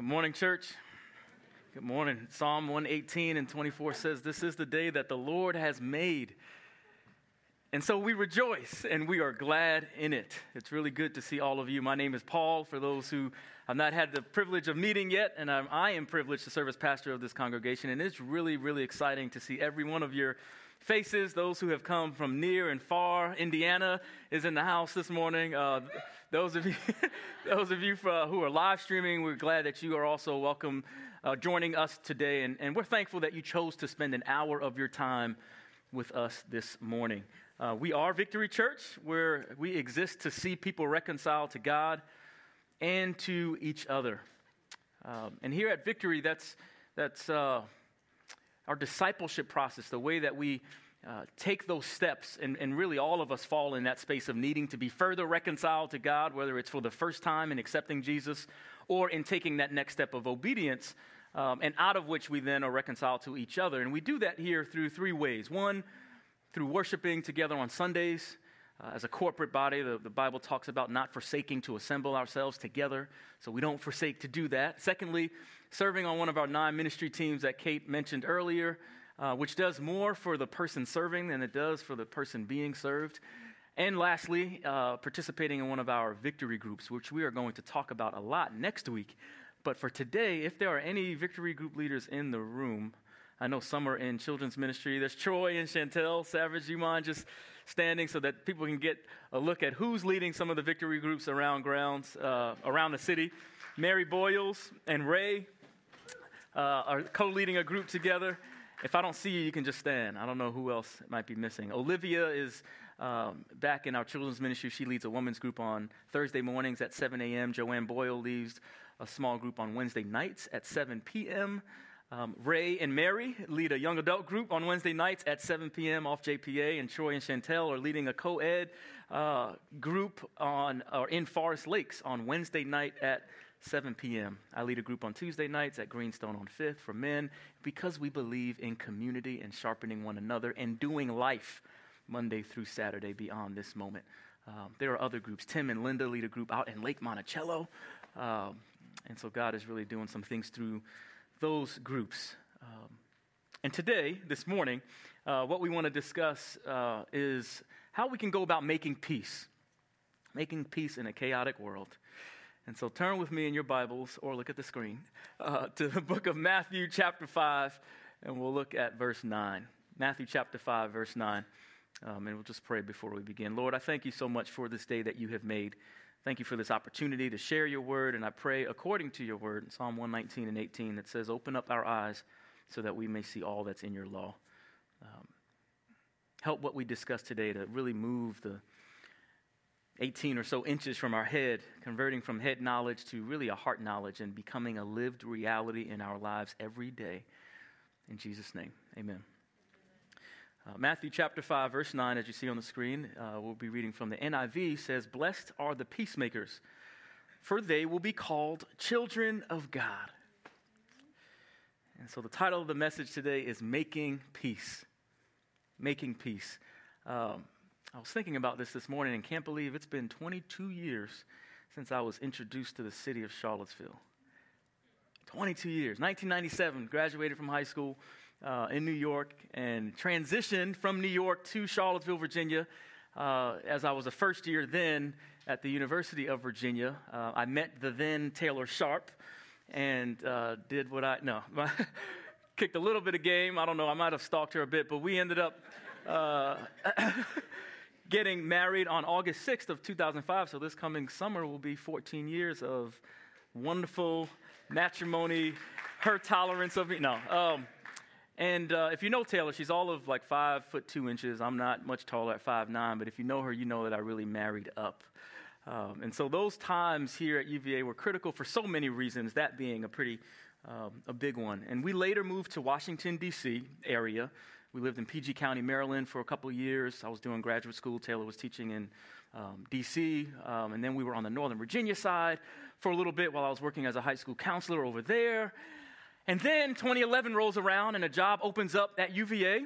Good morning, church. Good morning. Psalm 118 and 24 says, This is the day that the Lord has made. And so we rejoice and we are glad in it. It's really good to see all of you. My name is Paul, for those who have not had the privilege of meeting yet, and I'm, I am privileged to serve as pastor of this congregation. And it's really, really exciting to see every one of your faces, those who have come from near and far. Indiana is in the house this morning. Uh, those of you, those of you for, who are live streaming, we're glad that you are also welcome uh, joining us today. And, and, we're thankful that you chose to spend an hour of your time with us this morning. Uh, we are Victory Church, where we exist to see people reconciled to God and to each other. Um, and here at Victory, that's, that's uh, our discipleship process, the way that we uh, take those steps, and, and really all of us fall in that space of needing to be further reconciled to God, whether it's for the first time in accepting Jesus or in taking that next step of obedience, um, and out of which we then are reconciled to each other. And we do that here through three ways. One, through worshiping together on Sundays. Uh, as a corporate body, the, the Bible talks about not forsaking to assemble ourselves together, so we don't forsake to do that. Secondly, serving on one of our nine ministry teams that Kate mentioned earlier uh, which does more for the person serving than it does for the person being served. And lastly, uh, participating in one of our victory groups, which we are going to talk about a lot next week. But for today, if there are any victory group leaders in the room, I know some are in children's ministry. There's Troy and Chantel Savage. You mind just standing so that people can get a look at who's leading some of the victory groups around grounds, uh, around the city. Mary Boyles and Ray uh, are co leading a group together. If I don't see you, you can just stand. I don't know who else might be missing. Olivia is um, back in our children's ministry. She leads a women's group on Thursday mornings at 7 a.m. Joanne Boyle leads a small group on Wednesday nights at 7 p.m. Um, Ray and Mary lead a young adult group on Wednesday nights at 7 p.m. off JPA, and Troy and Chantel are leading a co-ed uh, group on or in Forest Lakes on Wednesday night at 7 p.m. I lead a group on Tuesday nights at Greenstone on 5th for men because we believe in community and sharpening one another and doing life Monday through Saturday beyond this moment. Um, there are other groups. Tim and Linda lead a group out in Lake Monticello. Um, and so God is really doing some things through those groups. Um, and today, this morning, uh, what we want to discuss uh, is how we can go about making peace, making peace in a chaotic world. And so turn with me in your Bibles or look at the screen uh, to the book of Matthew, chapter 5, and we'll look at verse 9. Matthew, chapter 5, verse 9. Um, and we'll just pray before we begin. Lord, I thank you so much for this day that you have made. Thank you for this opportunity to share your word, and I pray according to your word in Psalm 119 and 18 that says, Open up our eyes so that we may see all that's in your law. Um, help what we discuss today to really move the 18 or so inches from our head, converting from head knowledge to really a heart knowledge and becoming a lived reality in our lives every day. In Jesus' name, amen. Uh, Matthew chapter 5, verse 9, as you see on the screen, uh, we'll be reading from the NIV, says, Blessed are the peacemakers, for they will be called children of God. And so the title of the message today is Making Peace. Making Peace. Um, I was thinking about this this morning and can't believe it's been 22 years since I was introduced to the city of Charlottesville. 22 years. 1997, graduated from high school uh, in New York and transitioned from New York to Charlottesville, Virginia. Uh, as I was a first year then at the University of Virginia, uh, I met the then Taylor Sharp and uh, did what I, no, kicked a little bit of game. I don't know, I might have stalked her a bit, but we ended up. Uh, getting married on August 6th of 2005. So this coming summer will be 14 years of wonderful matrimony, her tolerance of me. No. Um, and uh, if you know Taylor, she's all of like five foot two inches. I'm not much taller at five nine, but if you know her, you know that I really married up. Um, and so those times here at UVA were critical for so many reasons, that being a pretty um, a big one. And we later moved to Washington, D.C. area we lived in PG County, Maryland for a couple years. I was doing graduate school. Taylor was teaching in um, DC. Um, and then we were on the Northern Virginia side for a little bit while I was working as a high school counselor over there. And then 2011 rolls around and a job opens up at UVA.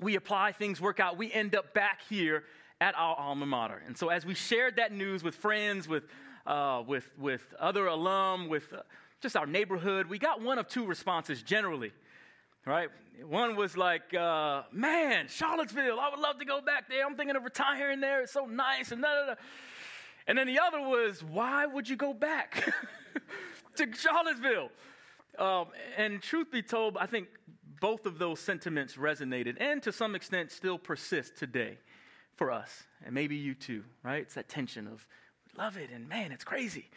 We apply, things work out. We end up back here at our alma mater. And so as we shared that news with friends, with, uh, with, with other alum, with uh, just our neighborhood, we got one of two responses generally, right? One was like, uh, man, Charlottesville, I would love to go back there. I'm thinking of retiring there. It's so nice. And, da, da, da. and then the other was, why would you go back to Charlottesville? Um, and truth be told, I think both of those sentiments resonated and to some extent still persist today for us. And maybe you too, right? It's that tension of love it and man, it's crazy.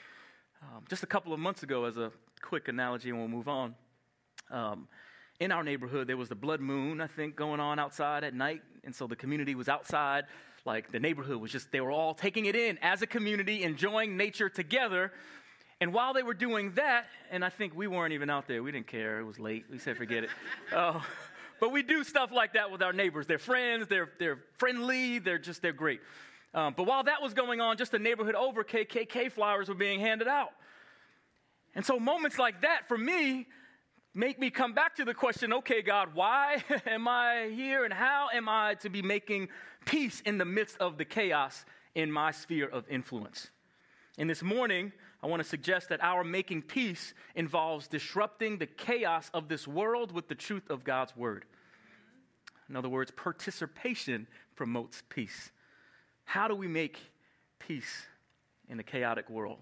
Um, just a couple of months ago, as a quick analogy, and we'll move on. Um, in our neighborhood, there was the blood moon, I think, going on outside at night. And so the community was outside. Like the neighborhood was just, they were all taking it in as a community, enjoying nature together. And while they were doing that, and I think we weren't even out there, we didn't care, it was late, we said forget it. Uh, but we do stuff like that with our neighbors. They're friends, they're, they're friendly, they're just, they're great. Um, but while that was going on, just a neighborhood over, KKK flowers were being handed out. And so moments like that, for me, make me come back to the question okay, God, why am I here and how am I to be making peace in the midst of the chaos in my sphere of influence? And this morning, I want to suggest that our making peace involves disrupting the chaos of this world with the truth of God's word. In other words, participation promotes peace. How do we make peace in a chaotic world?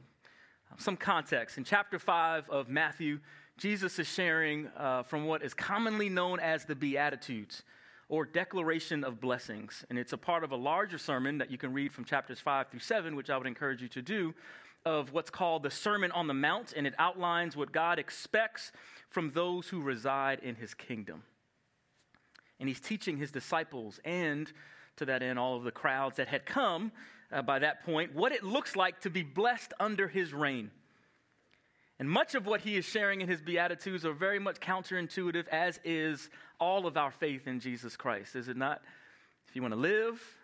Some context. In chapter 5 of Matthew, Jesus is sharing uh, from what is commonly known as the Beatitudes or declaration of blessings. And it's a part of a larger sermon that you can read from chapters 5 through 7, which I would encourage you to do of what's called the Sermon on the Mount, and it outlines what God expects from those who reside in his kingdom. And he's teaching his disciples and, to that end, all of the crowds that had come uh, by that point, what it looks like to be blessed under his reign. And much of what he is sharing in his Beatitudes are very much counterintuitive, as is all of our faith in Jesus Christ, is it not? If you want to live,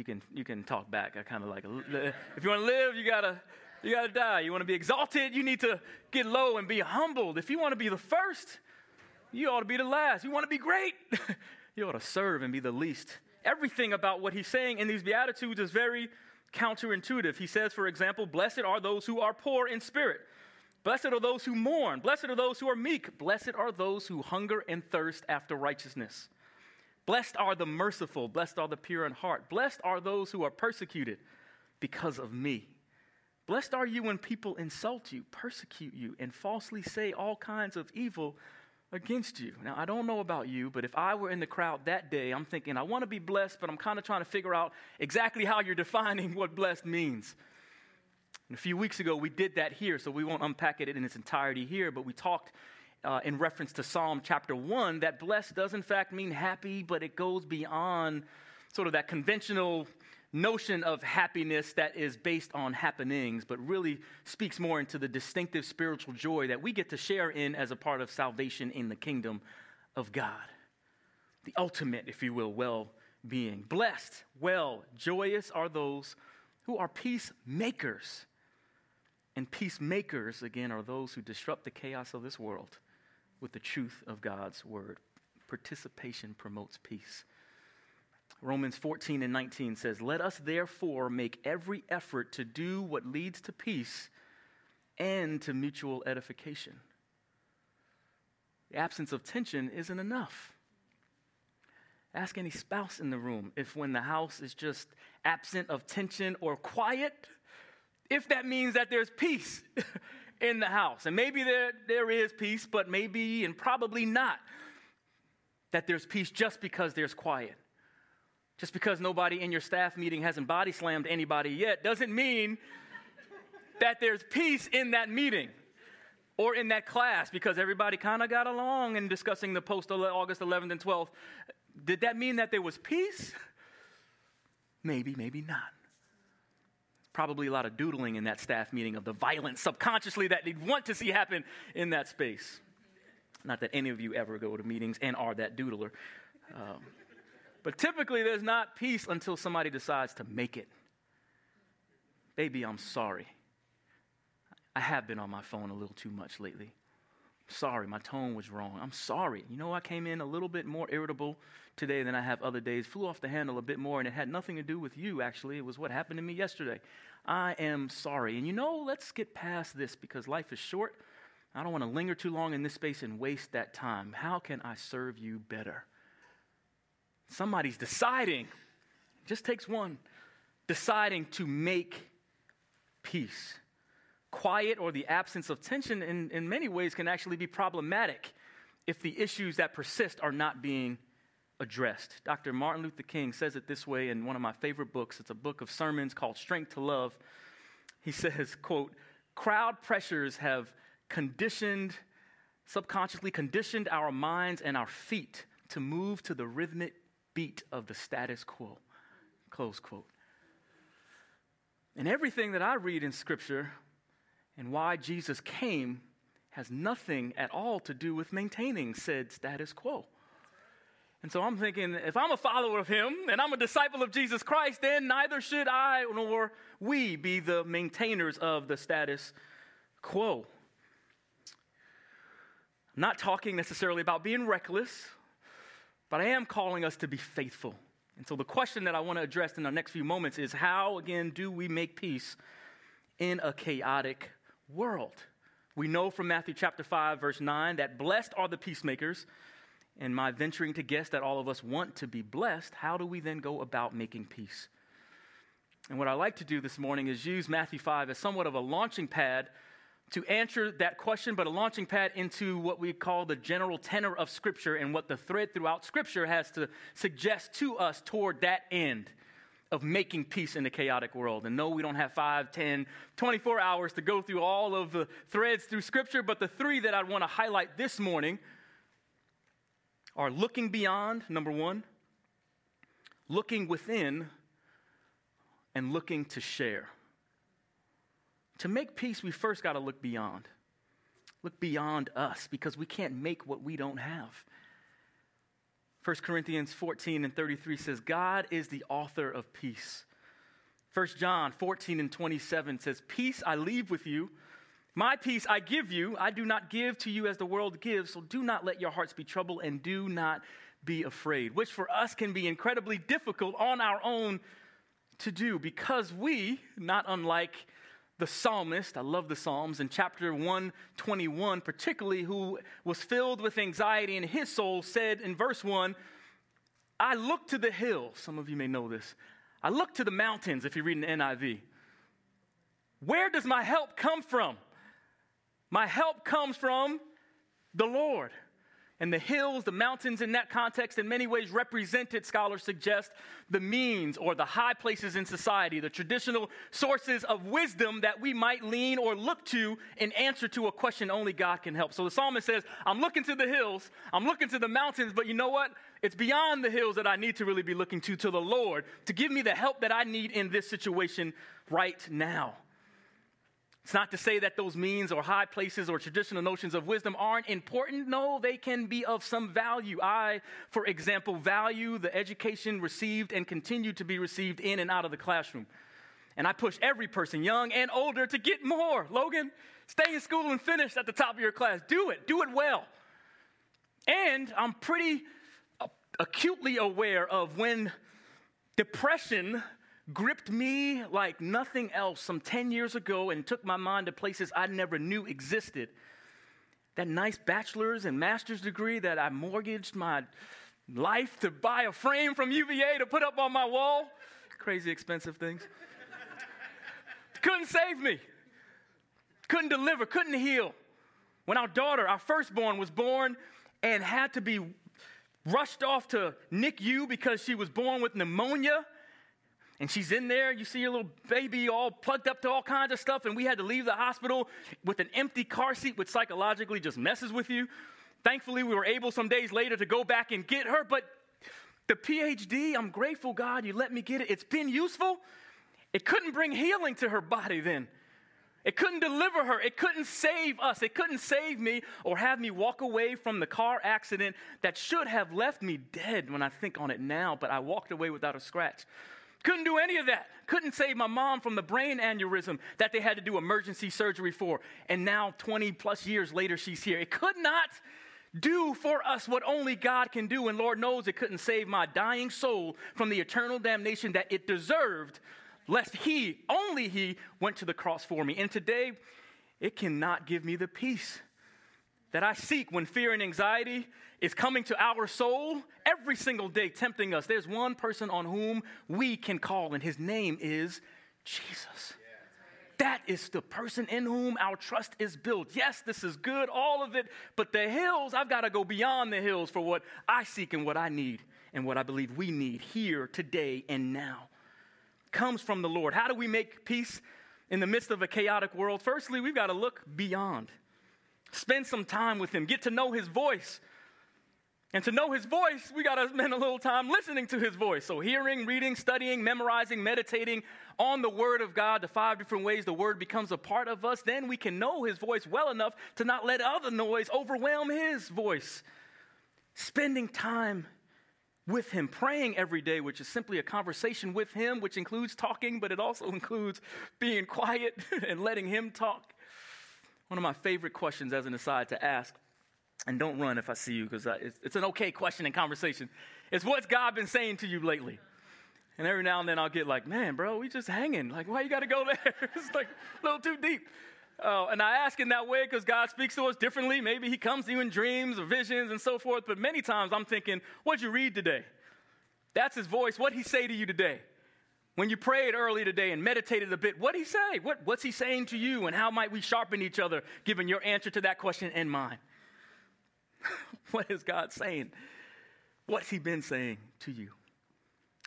you can you can talk back. I kind of like if you want to live, you gotta you gotta die. You want to be exalted, you need to get low and be humbled. If you want to be the first, you ought to be the last. You want to be great, you ought to serve and be the least. Everything about what he's saying in these beatitudes is very counterintuitive. He says, for example, blessed are those who are poor in spirit. Blessed are those who mourn. Blessed are those who are meek. Blessed are those who hunger and thirst after righteousness. Blessed are the merciful, blessed are the pure in heart, blessed are those who are persecuted because of me. Blessed are you when people insult you, persecute you, and falsely say all kinds of evil against you. Now, I don't know about you, but if I were in the crowd that day, I'm thinking, I want to be blessed, but I'm kind of trying to figure out exactly how you're defining what blessed means. And a few weeks ago, we did that here, so we won't unpack it in its entirety here, but we talked uh, in reference to Psalm chapter 1 that blessed does in fact mean happy, but it goes beyond sort of that conventional notion of happiness that is based on happenings, but really speaks more into the distinctive spiritual joy that we get to share in as a part of salvation in the kingdom of God. The ultimate, if you will, well being. Blessed, well, joyous are those who are peacemakers. And peacemakers, again, are those who disrupt the chaos of this world with the truth of God's word. Participation promotes peace. Romans 14 and 19 says, Let us therefore make every effort to do what leads to peace and to mutual edification. The absence of tension isn't enough. Ask any spouse in the room if, when the house is just absent of tension or quiet, if that means that there's peace in the house. And maybe there, there is peace, but maybe and probably not that there's peace just because there's quiet. Just because nobody in your staff meeting hasn't body slammed anybody yet doesn't mean that there's peace in that meeting or in that class because everybody kind of got along in discussing the post August 11th and 12th. Did that mean that there was peace? Maybe, maybe not probably a lot of doodling in that staff meeting of the violence subconsciously that they'd want to see happen in that space. Not that any of you ever go to meetings and are that doodler. Um, but typically, there's not peace until somebody decides to make it. Baby, I'm sorry. I have been on my phone a little too much lately. Sorry, my tone was wrong. I'm sorry. You know, I came in a little bit more irritable today than I have other days, flew off the handle a bit more, and it had nothing to do with you, actually. It was what happened to me yesterday. I am sorry. And you know, let's get past this because life is short. I don't want to linger too long in this space and waste that time. How can I serve you better? Somebody's deciding, it just takes one, deciding to make peace. Quiet or the absence of tension, in, in many ways, can actually be problematic if the issues that persist are not being addressed. Dr. Martin Luther King says it this way in one of my favorite books. It's a book of sermons called Strength to Love. He says, quote, crowd pressures have conditioned, subconsciously conditioned our minds and our feet to move to the rhythmic beat of the status quo. Close quote. And everything that I read in Scripture and why Jesus came has nothing at all to do with maintaining said status quo. And so I'm thinking, if I'm a follower of him and I'm a disciple of Jesus Christ, then neither should I nor we be the maintainers of the status quo. I'm not talking necessarily about being reckless, but I am calling us to be faithful. And so the question that I want to address in our next few moments is how, again, do we make peace in a chaotic world? We know from Matthew chapter 5, verse 9, that blessed are the peacemakers. And my venturing to guess that all of us want to be blessed, how do we then go about making peace? And what I like to do this morning is use Matthew 5 as somewhat of a launching pad to answer that question, but a launching pad into what we call the general tenor of Scripture and what the thread throughout Scripture has to suggest to us toward that end of making peace in a chaotic world. And no, we don't have 5, 10, 24 hours to go through all of the threads through Scripture, but the three that I want to highlight this morning are looking beyond, number one, looking within, and looking to share. To make peace, we first got to look beyond. Look beyond us because we can't make what we don't have. 1 Corinthians 14 and 33 says, God is the author of peace. 1 John 14 and 27 says, Peace I leave with you. My peace I give you. I do not give to you as the world gives. So do not let your hearts be troubled and do not be afraid, which for us can be incredibly difficult on our own to do because we, not unlike the psalmist, I love the Psalms, in chapter 121, particularly, who was filled with anxiety in his soul, said in verse 1, I look to the hills. Some of you may know this. I look to the mountains, if you read an NIV. Where does my help come from? My help comes from the Lord. And the hills, the mountains in that context, in many ways represented, scholars suggest, the means or the high places in society, the traditional sources of wisdom that we might lean or look to in answer to a question only God can help. So the psalmist says, I'm looking to the hills, I'm looking to the mountains, but you know what? It's beyond the hills that I need to really be looking to, to the Lord, to give me the help that I need in this situation right now. It's not to say that those means or high places or traditional notions of wisdom aren't important. No, they can be of some value. I, for example, value the education received and continue to be received in and out of the classroom. And I push every person, young and older, to get more. Logan, stay in school and finish at the top of your class. Do it, do it well. And I'm pretty acutely aware of when depression gripped me like nothing else some 10 years ago and took my mind to places I never knew existed. That nice bachelor's and master's degree that I mortgaged my life to buy a frame from UVA to put up on my wall. Crazy expensive things. couldn't save me, couldn't deliver, couldn't heal. When our daughter, our firstborn, was born and had to be rushed off to NICU because she was born with pneumonia and she's in there. You see your little baby all plugged up to all kinds of stuff, and we had to leave the hospital with an empty car seat, which psychologically just messes with you. Thankfully, we were able some days later to go back and get her, but the PhD, I'm grateful, God, you let me get it. It's been useful. It couldn't bring healing to her body then. It couldn't deliver her. It couldn't save us. It couldn't save me or have me walk away from the car accident that should have left me dead when I think on it now, but I walked away without a scratch. Couldn't do any of that. Couldn't save my mom from the brain aneurysm that they had to do emergency surgery for. And now, 20 plus years later, she's here. It could not do for us what only God can do. And Lord knows it couldn't save my dying soul from the eternal damnation that it deserved, lest He, only He, went to the cross for me. And today, it cannot give me the peace that I seek when fear and anxiety is coming to our soul every single day, tempting us. There's one person on whom we can call, and his name is Jesus. That is the person in whom our trust is built. Yes, this is good, all of it, but the hills, I've got to go beyond the hills for what I seek and what I need and what I believe we need here, today, and now. Comes from the Lord. How do we make peace in the midst of a chaotic world? Firstly, we've got to look beyond. Spend some time with Him, get to know His voice. And to know his voice, we got to spend a little time listening to his voice. So, hearing, reading, studying, memorizing, meditating on the word of God, the five different ways the word becomes a part of us, then we can know his voice well enough to not let other noise overwhelm his voice. Spending time with him, praying every day, which is simply a conversation with him, which includes talking, but it also includes being quiet and letting him talk. One of my favorite questions, as an aside, to ask, and don't run if I see you, because it's, it's an okay question and conversation, It's what's God been saying to you lately? And every now and then I'll get like, man, bro, we just hanging. Like, why you got to go there? it's like a little too deep. Uh, and I ask in that way because God speaks to us differently. Maybe He comes to you in dreams or visions and so forth. But many times I'm thinking, what'd you read today? That's His voice. What'd He say to you today? When you prayed early today and meditated a bit, what'd He say? What, what's He saying to you? And how might we sharpen each other, given your answer to that question and mine? what is God saying? What's He been saying to you?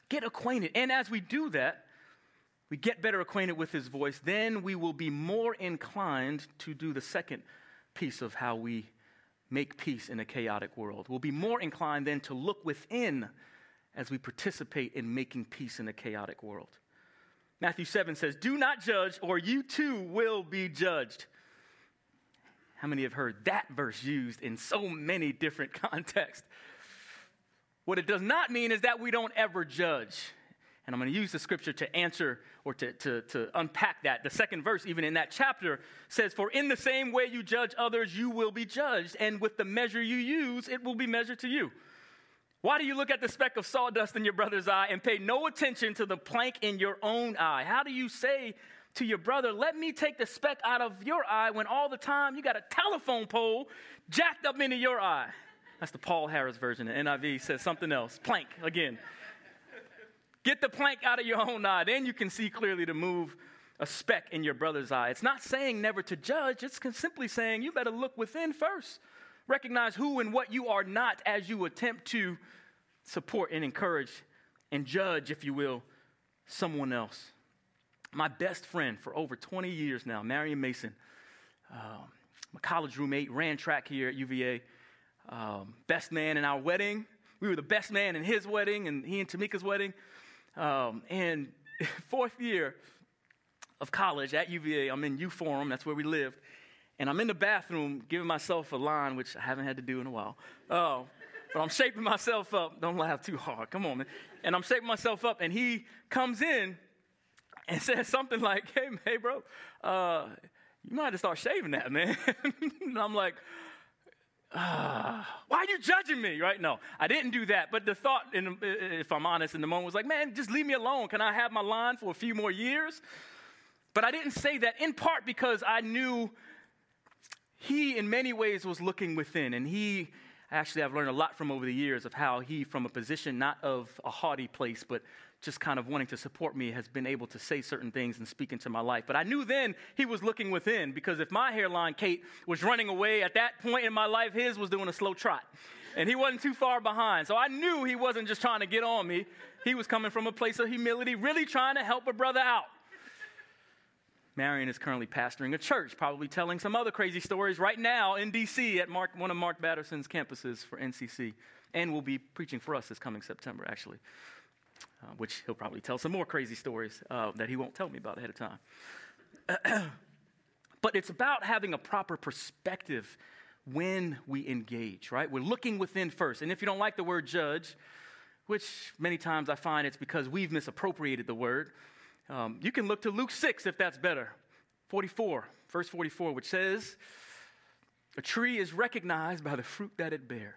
Get acquainted. And as we do that, we get better acquainted with his voice, then we will be more inclined to do the second piece of how we make peace in a chaotic world. We'll be more inclined then to look within as we participate in making peace in a chaotic world. Matthew 7 says, Do not judge, or you too will be judged. How many have heard that verse used in so many different contexts? What it does not mean is that we don't ever judge. And I'm going to use the scripture to answer or to, to, to unpack that. The second verse, even in that chapter, says, For in the same way you judge others, you will be judged, and with the measure you use, it will be measured to you. Why do you look at the speck of sawdust in your brother's eye and pay no attention to the plank in your own eye? How do you say to your brother, Let me take the speck out of your eye when all the time you got a telephone pole jacked up into your eye? That's the Paul Harris version. The NIV says something else. Plank again. Get the plank out of your own eye. Then you can see clearly to move a speck in your brother's eye. It's not saying never to judge, it's simply saying you better look within first. Recognize who and what you are not as you attempt to support and encourage and judge, if you will, someone else. My best friend for over 20 years now, Marion Mason, um, my college roommate, ran track here at UVA um, best man in our wedding. We were the best man in his wedding and he and Tamika's wedding. Um, and fourth year of college at UVA, I'm in U Forum, that's where we lived. And I'm in the bathroom giving myself a line, which I haven't had to do in a while. Oh, but I'm shaping myself up. Don't laugh too hard. Come on, man. And I'm shaping myself up, and he comes in and says something like, Hey, hey, bro, uh, you might have to start shaving that, man. and I'm like, uh, why are you judging me? Right? No, I didn't do that. But the thought, in, if I'm honest, in the moment was like, man, just leave me alone. Can I have my line for a few more years? But I didn't say that in part because I knew he, in many ways, was looking within. And he, actually, I've learned a lot from over the years of how he, from a position not of a haughty place, but just kind of wanting to support me, has been able to say certain things and speak into my life. But I knew then he was looking within because if my hairline, Kate, was running away at that point in my life, his was doing a slow trot. And he wasn't too far behind. So I knew he wasn't just trying to get on me. He was coming from a place of humility, really trying to help a brother out. Marion is currently pastoring a church, probably telling some other crazy stories right now in DC at Mark, one of Mark Batterson's campuses for NCC, and will be preaching for us this coming September, actually uh, which he'll probably tell some more crazy stories uh, that he won't tell me about ahead of time. but it's about having a proper perspective when we engage, right? We're looking within first. And if you don't like the word judge, which many times I find it's because we've misappropriated the word. Um, you can look to Luke 6 if that's better. 44, verse 44, which says, A tree is recognized by the fruit that it bears.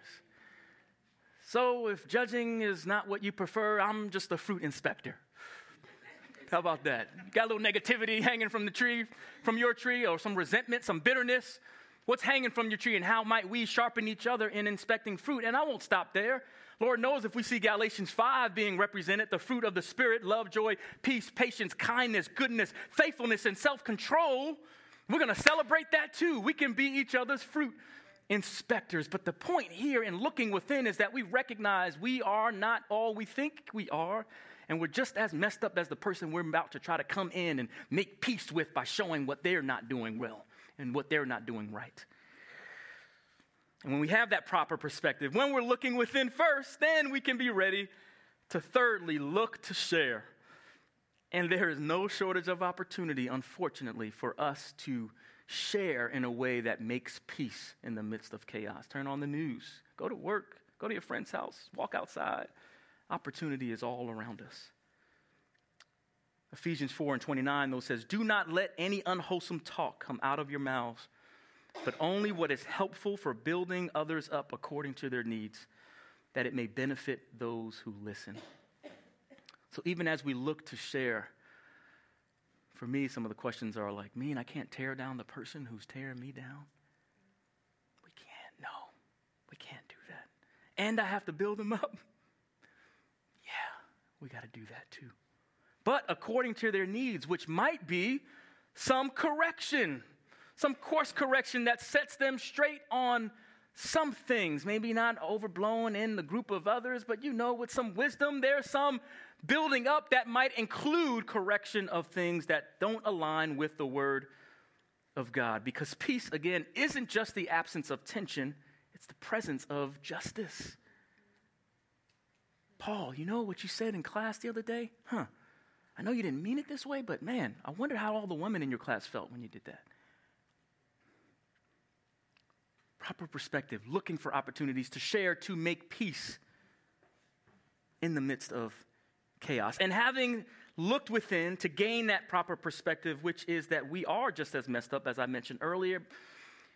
So if judging is not what you prefer, I'm just a fruit inspector. How about that? Got a little negativity hanging from the tree, from your tree, or some resentment, some bitterness. What's hanging from your tree, and how might we sharpen each other in inspecting fruit? And I won't stop there. Lord knows if we see Galatians 5 being represented, the fruit of the Spirit, love, joy, peace, patience, kindness, goodness, faithfulness, and self control, we're going to celebrate that too. We can be each other's fruit inspectors. But the point here in looking within is that we recognize we are not all we think we are, and we're just as messed up as the person we're about to try to come in and make peace with by showing what they're not doing well and what they're not doing right. And when we have that proper perspective, when we're looking within first, then we can be ready to thirdly look to share. And there is no shortage of opportunity, unfortunately, for us to share in a way that makes peace in the midst of chaos. Turn on the news, go to work, go to your friend's house, walk outside. Opportunity is all around us. Ephesians 4 and 29, though, says, Do not let any unwholesome talk come out of your mouths but only what is helpful for building others up according to their needs, that it may benefit those who listen. So even as we look to share, for me, some of the questions are like, mean I can't tear down the person who's tearing me down? We can't, no. We can't do that. And I have to build them up. Yeah, we got to do that too. But according to their needs, which might be some correction some course correction that sets them straight on some things, maybe not overblown in the group of others, but you know, with some wisdom, there's some building up that might include correction of things that don't align with the word of God. Because peace, again, isn't just the absence of tension, it's the presence of justice. Paul, you know what you said in class the other day? Huh. I know you didn't mean it this way, but man, I wonder how all the women in your class felt when you did that proper perspective, looking for opportunities to share, to make peace in the midst of chaos. And having looked within to gain that proper perspective, which is that we are just as messed up as I mentioned earlier,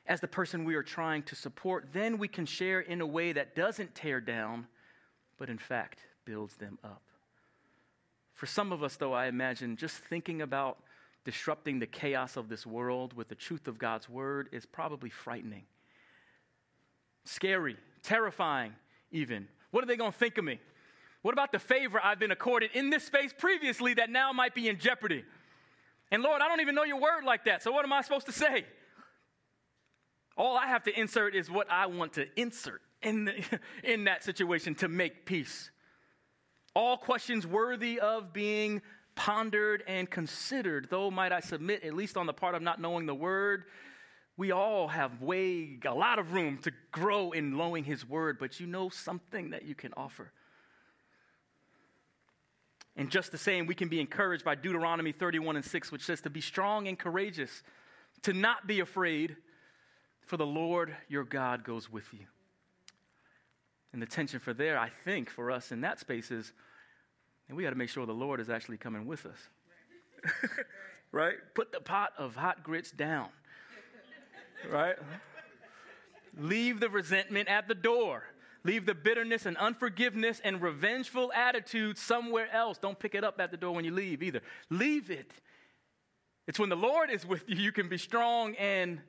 as the person we are trying to support, then we can share in a way that doesn't tear down, but in fact builds them up. For some of us, though, I imagine just thinking about disrupting the chaos of this world with the truth of God's word is probably frightening scary, terrifying, even. What are they going to think of me? What about the favor I've been accorded in this space previously that now might be in jeopardy? And Lord, I don't even know your word like that, so what am I supposed to say? All I have to insert is what I want to insert in, the, in that situation to make peace. All questions worthy of being pondered and considered, though, might I submit, at least on the part of not knowing the word, we all have way, a lot of room to grow in knowing His Word, but you know something that you can offer. And just the same, we can be encouraged by Deuteronomy 31 and 6, which says to be strong and courageous, to not be afraid, for the Lord your God goes with you. And the tension for there, I think, for us in that space is, and we got to make sure the Lord is actually coming with us. right? Put the pot of hot grits down right? Leave the resentment at the door. Leave the bitterness and unforgiveness and revengeful attitude somewhere else. Don't pick it up at the door when you leave either. Leave it. It's when the Lord is with you, you can be strong and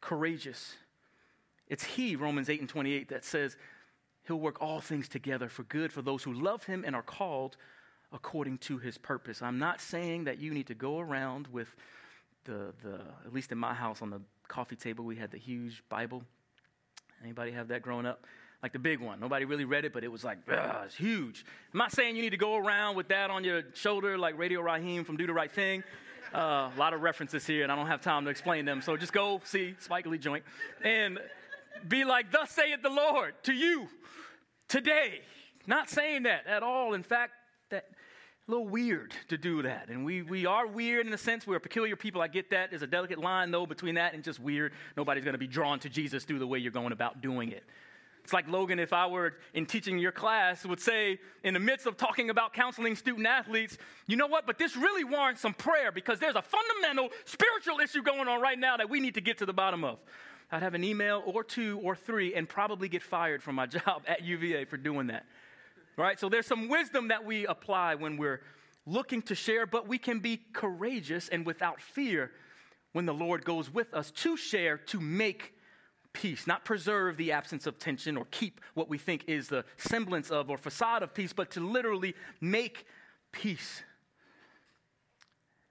courageous. It's He, Romans 8 and 28, that says He'll work all things together for good for those who love Him and are called according to His purpose. I'm not saying that you need to go around with the, the at least in my house on the coffee table, we had the huge Bible. Anybody have that growing up? Like the big one. Nobody really read it, but it was like, it's huge. I'm not saying you need to go around with that on your shoulder like Radio Raheem from Do the Right Thing. Uh, a lot of references here, and I don't have time to explain them. So just go see Spike Lee joint and be like, Thus saith the Lord to you today. Not saying that at all. In fact, that a little weird to do that. And we, we are weird in a sense. We're peculiar people. I get that. There's a delicate line, though, between that and just weird. Nobody's going to be drawn to Jesus through the way you're going about doing it. It's like Logan, if I were in teaching your class, would say in the midst of talking about counseling student athletes, you know what, but this really warrants some prayer because there's a fundamental spiritual issue going on right now that we need to get to the bottom of. I'd have an email or two or three and probably get fired from my job at UVA for doing that. Right? So there's some wisdom that we apply when we're looking to share, but we can be courageous and without fear when the Lord goes with us to share, to make peace, not preserve the absence of tension or keep what we think is the semblance of or facade of peace, but to literally make peace.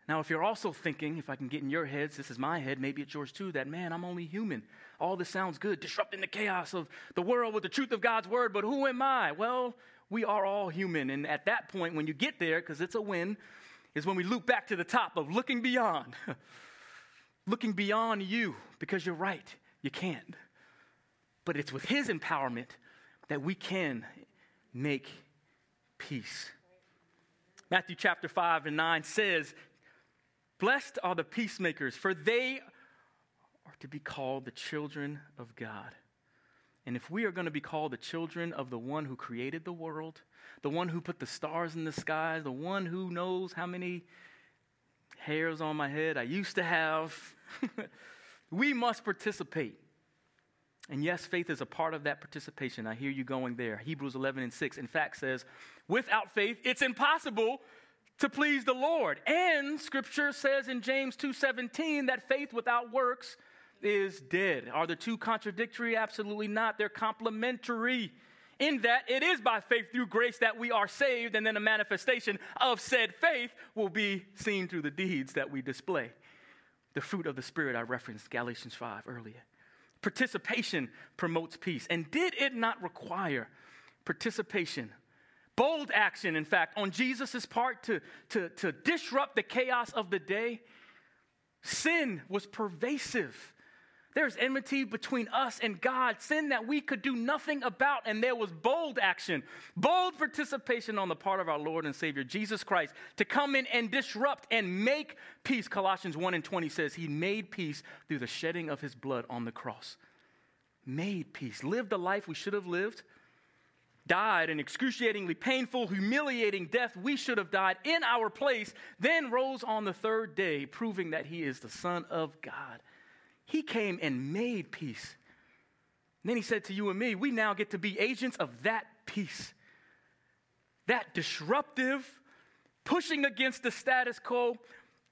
Now, if you're also thinking, if I can get in your heads, this is my head, maybe it's yours too, that man, I'm only human. All this sounds good, disrupting the chaos of the world with the truth of God's word, but who am I? Well, we are all human. And at that point, when you get there, because it's a win, is when we loop back to the top of looking beyond. looking beyond you, because you're right. You can't. But it's with His empowerment that we can make peace. Matthew chapter 5 and 9 says, Blessed are the peacemakers, for they are to be called the children of God. And if we are going to be called the children of the one who created the world, the one who put the stars in the sky, the one who knows how many hairs on my head I used to have, We must participate. And yes, faith is a part of that participation. I hear you going there. Hebrews 11 and 6, in fact, says, without faith, it's impossible to please the Lord. And scripture says in James 2:17 that faith without works is dead. Are the two contradictory? Absolutely not. They're complementary. In that it is by faith through grace that we are saved, and then a manifestation of said faith will be seen through the deeds that we display the fruit of the Spirit I referenced Galatians 5 earlier. Participation promotes peace. And did it not require participation? Bold action, in fact, on Jesus' part to, to, to disrupt the chaos of the day. Sin was pervasive. There's enmity between us and God, sin that we could do nothing about, and there was bold action, bold participation on the part of our Lord and Savior Jesus Christ to come in and disrupt and make peace. Colossians 1 and 20 says, He made peace through the shedding of His blood on the cross. Made peace, lived the life we should have lived, died an excruciatingly painful, humiliating death we should have died in our place, then rose on the third day, proving that He is the Son of God. He came and made peace. And then he said to you and me, we now get to be agents of that peace. That disruptive, pushing against the status quo,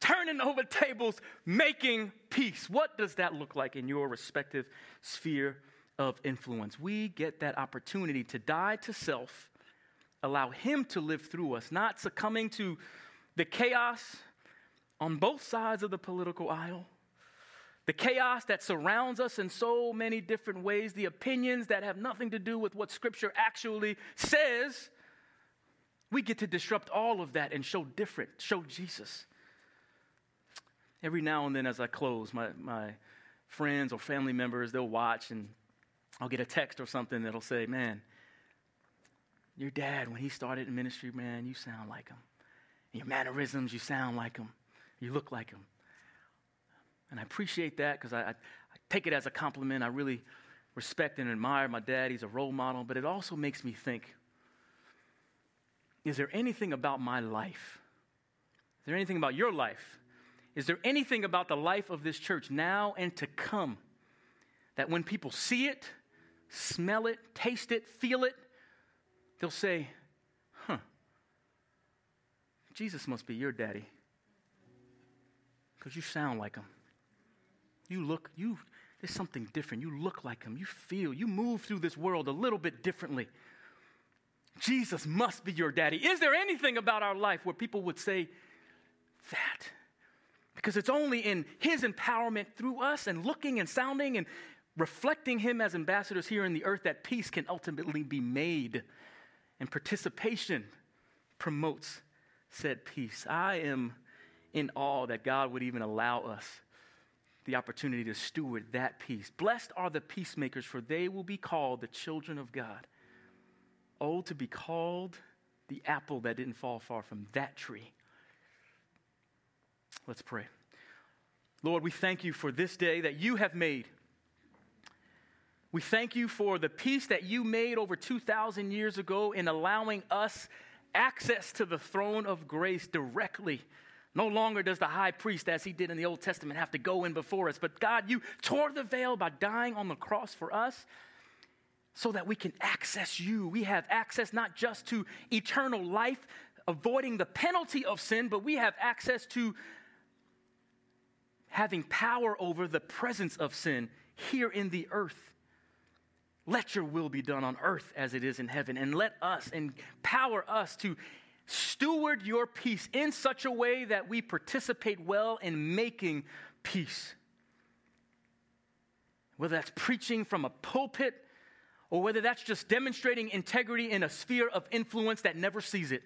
turning over tables, making peace. What does that look like in your respective sphere of influence? We get that opportunity to die to self, allow Him to live through us, not succumbing to the chaos on both sides of the political aisle the chaos that surrounds us in so many different ways, the opinions that have nothing to do with what Scripture actually says, we get to disrupt all of that and show different, show Jesus. Every now and then, as I close, my, my friends or family members, they'll watch and I'll get a text or something that'll say, Man, your dad, when he started in ministry, man, you sound like him. your mannerisms, you sound like him. You look like him. And I appreciate that because I, I, I, take it as a compliment. I really respect and admire my dad. He's a role model. But it also makes me think is there anything about my life? Is there anything about your life? Is there anything about the life of this church now and to come that when people see it, smell it, taste it, feel it, they'll say, huh, Jesus must be your daddy because you sound like him. You look, you, there's something different. You look like him. You feel, you move through this world a little bit differently. Jesus must be your daddy. Is there anything about our life where people would say that? Because it's only in his empowerment through us and looking and sounding and reflecting him as ambassadors here in the earth that peace can ultimately be made. And participation promotes said peace. I am in awe that God would even allow us the opportunity to steward that peace. Blessed are the peacemakers, for they will be called the children of God. Oh, to be called the apple that didn't fall far from that tree. Let's pray. Lord, we thank you for this day that you have made. We thank you for the peace that you made over 2,000 years ago in allowing us access to the throne of grace directly. No longer does the high priest, as he did in the Old Testament, have to go in before us. But God, you tore the veil by dying on the cross for us so that we can access you. We have access not just to eternal life, avoiding the penalty of sin, but we have access to having power over the presence of sin here in the earth. Let your will be done on earth as it is in heaven, and let us empower us to steward your peace in such a way that we participate well in making peace. Whether that's preaching from a pulpit or whether that's just demonstrating integrity in a sphere of influence that never sees it.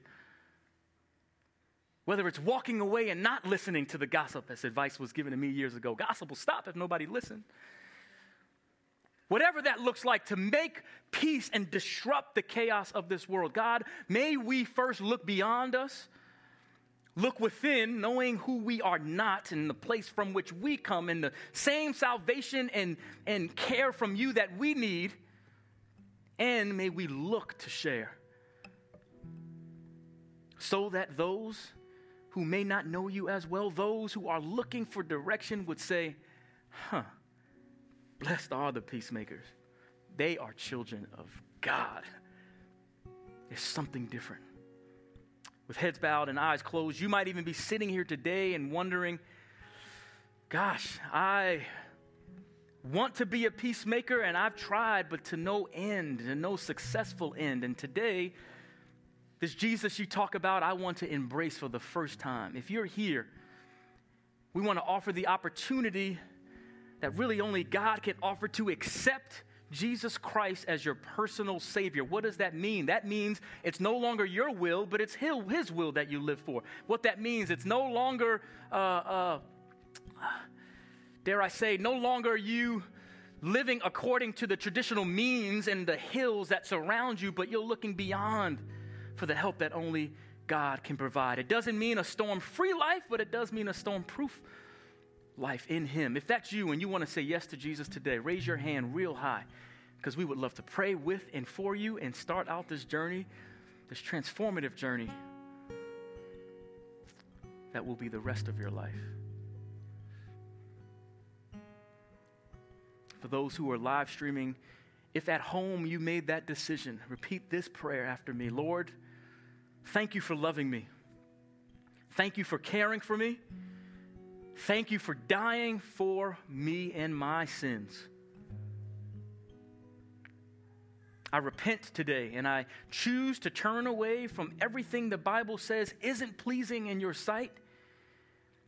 Whether it's walking away and not listening to the gossip, as advice was given to me years ago. Gossip will stop if nobody listens. Whatever that looks like to make peace and disrupt the chaos of this world. God, may we first look beyond us, look within, knowing who we are not and the place from which we come, and the same salvation and, and care from you that we need, and may we look to share so that those who may not know you as well, those who are looking for direction, would say, huh Blessed are the peacemakers. They are children of God. There's something different. With heads bowed and eyes closed, you might even be sitting here today and wondering, gosh, I want to be a peacemaker and I've tried, but to no end, to no successful end. And today, this Jesus you talk about, I want to embrace for the first time. If you're here, we want to offer the opportunity that really only God can offer to accept Jesus Christ as your personal Savior. What does that mean? That means it's no longer your will, but it's His will that you live for. What that means, it's no longer, uh, uh, dare I say, no longer you living according to the traditional means and the hills that surround you, but you're looking beyond for the help that only God can provide. It doesn't mean a storm free life, but it does mean a storm proof life in Him. If that's you and you want to say yes to Jesus today, raise your hand real high because we would love to pray with and for you and start out this journey, this transformative journey that will be the rest of your life. For those who are live streaming, if at home you made that decision, repeat this prayer after me Lord, thank you for loving me. Thank you for caring for me. Thank you for dying for me and my sins. I repent today and I choose to turn away from everything the Bible says isn't pleasing in your sight.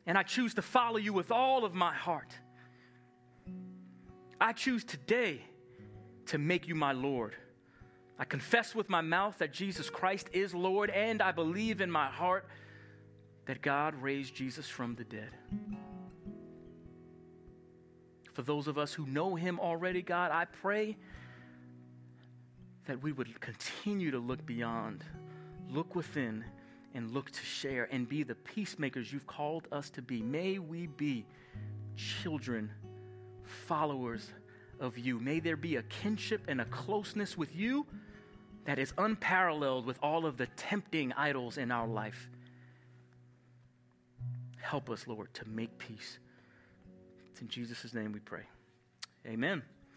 And I choose to follow you with all of my heart. I choose today to make you my Lord. I confess with my mouth that Jesus Christ is Lord, and I believe in my heart that God raised Jesus from the dead. For those of us who know him already, God, I pray that we would continue to look beyond, look within, and look to share and be the peacemakers you've called us to be. May we be children, followers of you. May there be a kinship and a closeness with you that is unparalleled with all of the tempting idols in our life. Help us, Lord, to make peace. It's in Jesus' name we pray. Amen.